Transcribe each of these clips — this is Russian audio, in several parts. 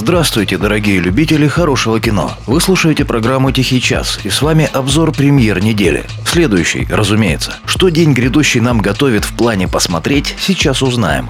Здравствуйте, дорогие любители хорошего кино. Вы слушаете программу «Тихий час» и с вами обзор премьер недели. Следующий, разумеется. Что день грядущий нам готовит в плане посмотреть, сейчас узнаем.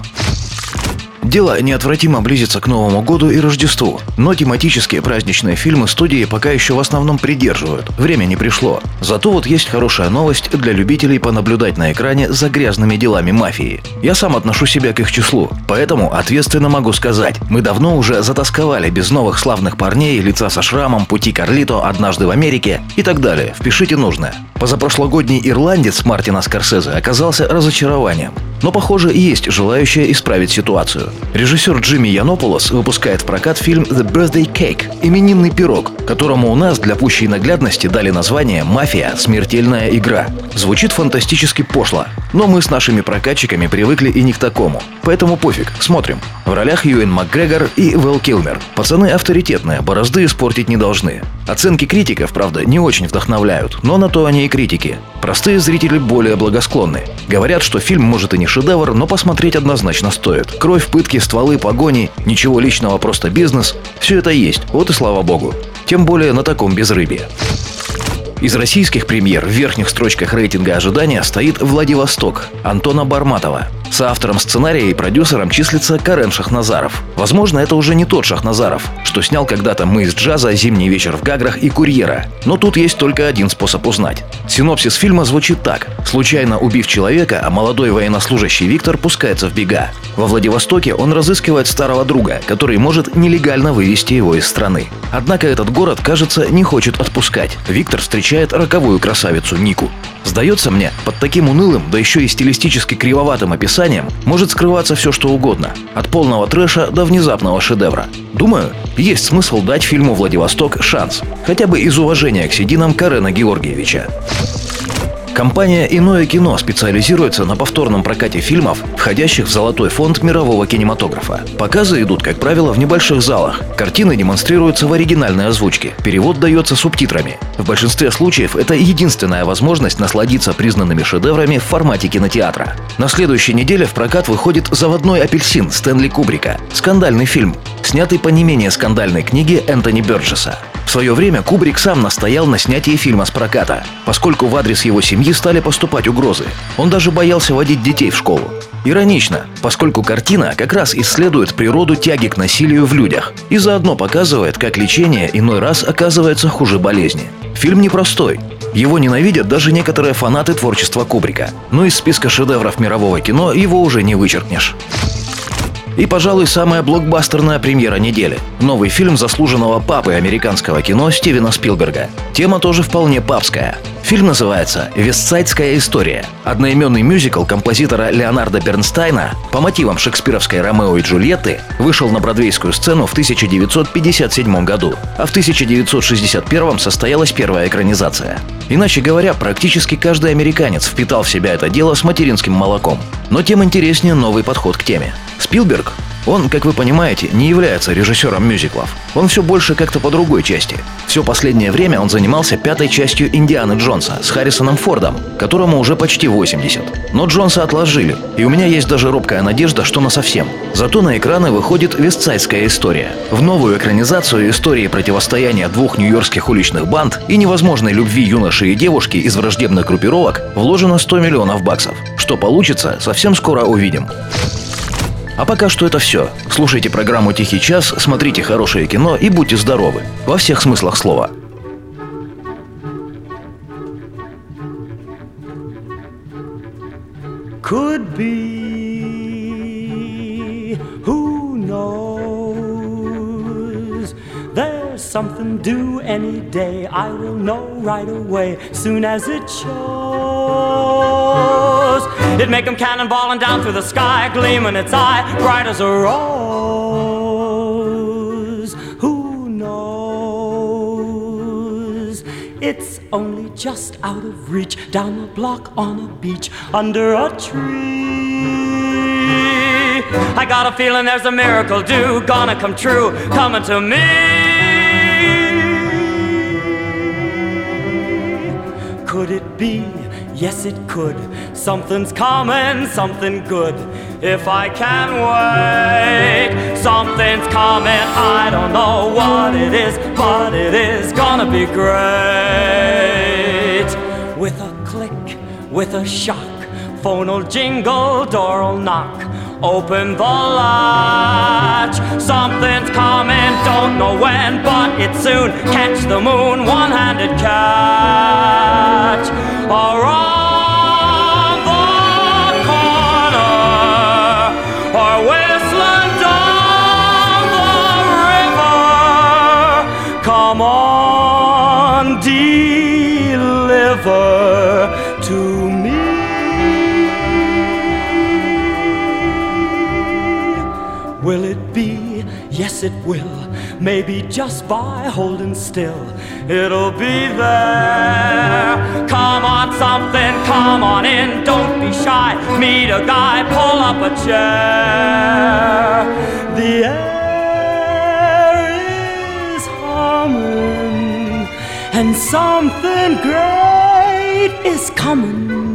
Дело неотвратимо близится к Новому году и Рождеству, но тематические праздничные фильмы студии пока еще в основном придерживают. Время не пришло. Зато вот есть хорошая новость для любителей понаблюдать на экране за грязными делами мафии. Я сам отношу себя к их числу, поэтому ответственно могу сказать, мы давно уже затасковали без новых славных парней, лица со шрамом, пути Карлито, однажды в Америке и так далее. Впишите нужное. Позапрошлогодний ирландец Мартина Скорсезе оказался разочарованием. Но, похоже, есть желающие исправить ситуацию. Режиссер Джимми Янополос выпускает в прокат фильм «The Birthday Cake» – «Именинный пирог», которому у нас для пущей наглядности дали название «Мафия. Смертельная игра». Звучит фантастически пошло, но мы с нашими прокатчиками привыкли и не к такому. Поэтому пофиг, смотрим. В ролях Юэн МакГрегор и Вэл Килмер. Пацаны авторитетные, борозды испортить не должны. Оценки критиков, правда, не очень вдохновляют, но на то они и критики. Простые зрители более благосклонны. Говорят, что фильм может и не шедевр, но посмотреть однозначно стоит. Кровь, пытки, стволы, погони, ничего личного, просто бизнес – все это есть, вот и слава богу. Тем более на таком безрыбье. Из российских премьер в верхних строчках рейтинга ожидания стоит «Владивосток» Антона Барматова. Соавтором сценария и продюсером числится Карен Шахназаров. Возможно, это уже не тот Шахназаров, что снял когда-то «Мы из джаза», «Зимний вечер в Гаграх» и «Курьера». Но тут есть только один способ узнать. Синопсис фильма звучит так. Случайно убив человека, а молодой военнослужащий Виктор пускается в бега. Во Владивостоке он разыскивает старого друга, который может нелегально вывести его из страны. Однако этот город, кажется, не хочет отпускать. Виктор встречает роковую красавицу Нику. Сдается мне, под таким унылым, да еще и стилистически кривоватым описанием может скрываться все что угодно. От полного трэша до внезапного шедевра. Думаю, есть смысл дать фильму «Владивосток» шанс. Хотя бы из уважения к сединам Карена Георгиевича. Компания «Иное кино» специализируется на повторном прокате фильмов, входящих в золотой фонд мирового кинематографа. Показы идут, как правило, в небольших залах. Картины демонстрируются в оригинальной озвучке. Перевод дается субтитрами. В большинстве случаев это единственная возможность насладиться признанными шедеврами в формате кинотеатра. На следующей неделе в прокат выходит «Заводной апельсин» Стэнли Кубрика. Скандальный фильм, снятый по не менее скандальной книге Энтони Бёрджеса. В свое время Кубрик сам настоял на снятии фильма с проката, поскольку в адрес его семьи стали поступать угрозы. Он даже боялся водить детей в школу. Иронично, поскольку картина как раз исследует природу тяги к насилию в людях и заодно показывает, как лечение иной раз оказывается хуже болезни. Фильм непростой, его ненавидят даже некоторые фанаты творчества Кубрика. Но из списка шедевров мирового кино его уже не вычеркнешь. И, пожалуй, самая блокбастерная премьера недели. Новый фильм заслуженного папы американского кино Стивена Спилберга. Тема тоже вполне папская. Фильм называется «Вестсайдская история». Одноименный мюзикл композитора Леонарда Бернстайна по мотивам шекспировской «Ромео и Джульетты» вышел на бродвейскую сцену в 1957 году, а в 1961 состоялась первая экранизация. Иначе говоря, практически каждый американец впитал в себя это дело с материнским молоком. Но тем интереснее новый подход к теме. Спилберг он, как вы понимаете, не является режиссером мюзиклов. Он все больше как-то по другой части. Все последнее время он занимался пятой частью «Индианы Джонса» с Харрисоном Фордом, которому уже почти 80. Но Джонса отложили, и у меня есть даже робкая надежда, что на совсем. Зато на экраны выходит «Вестсайдская история». В новую экранизацию истории противостояния двух нью-йоркских уличных банд и невозможной любви юноши и девушки из враждебных группировок вложено 100 миллионов баксов. Что получится, совсем скоро увидим. А пока что это все. Слушайте программу «Тихий час», смотрите хорошее кино и будьте здоровы. Во всех смыслах слова. Could be, who knows? There's something due any day. I will know right away, soon as it shows. It'd make him cannonballing down through the sky, gleaming its eye, bright as a rose. Who knows? It's only just out of reach, down the block on a beach, under a tree. I got a feeling there's a miracle due, gonna come true, coming to me. Could it be? Yes, it could. Something's coming, something good. If I can wait, something's coming. I don't know what it is, but it is gonna be great. With a click, with a shock, phone'll jingle, door'll knock. Open the latch. Something's coming, don't know when, but it's soon. Catch the moon, one handed catch. Around the corner, or whistling down the river. Come on, deliver to me. Will it be? Yes, it will. Maybe just by holding still, it'll be there. Come on, something, come on in. Don't be shy. Meet a guy, pull up a chair. The air is humming, and something great is coming.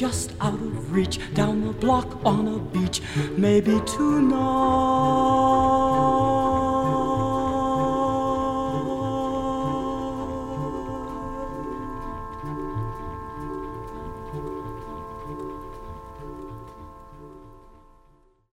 just out of reach down the block on a beach, maybe tonight.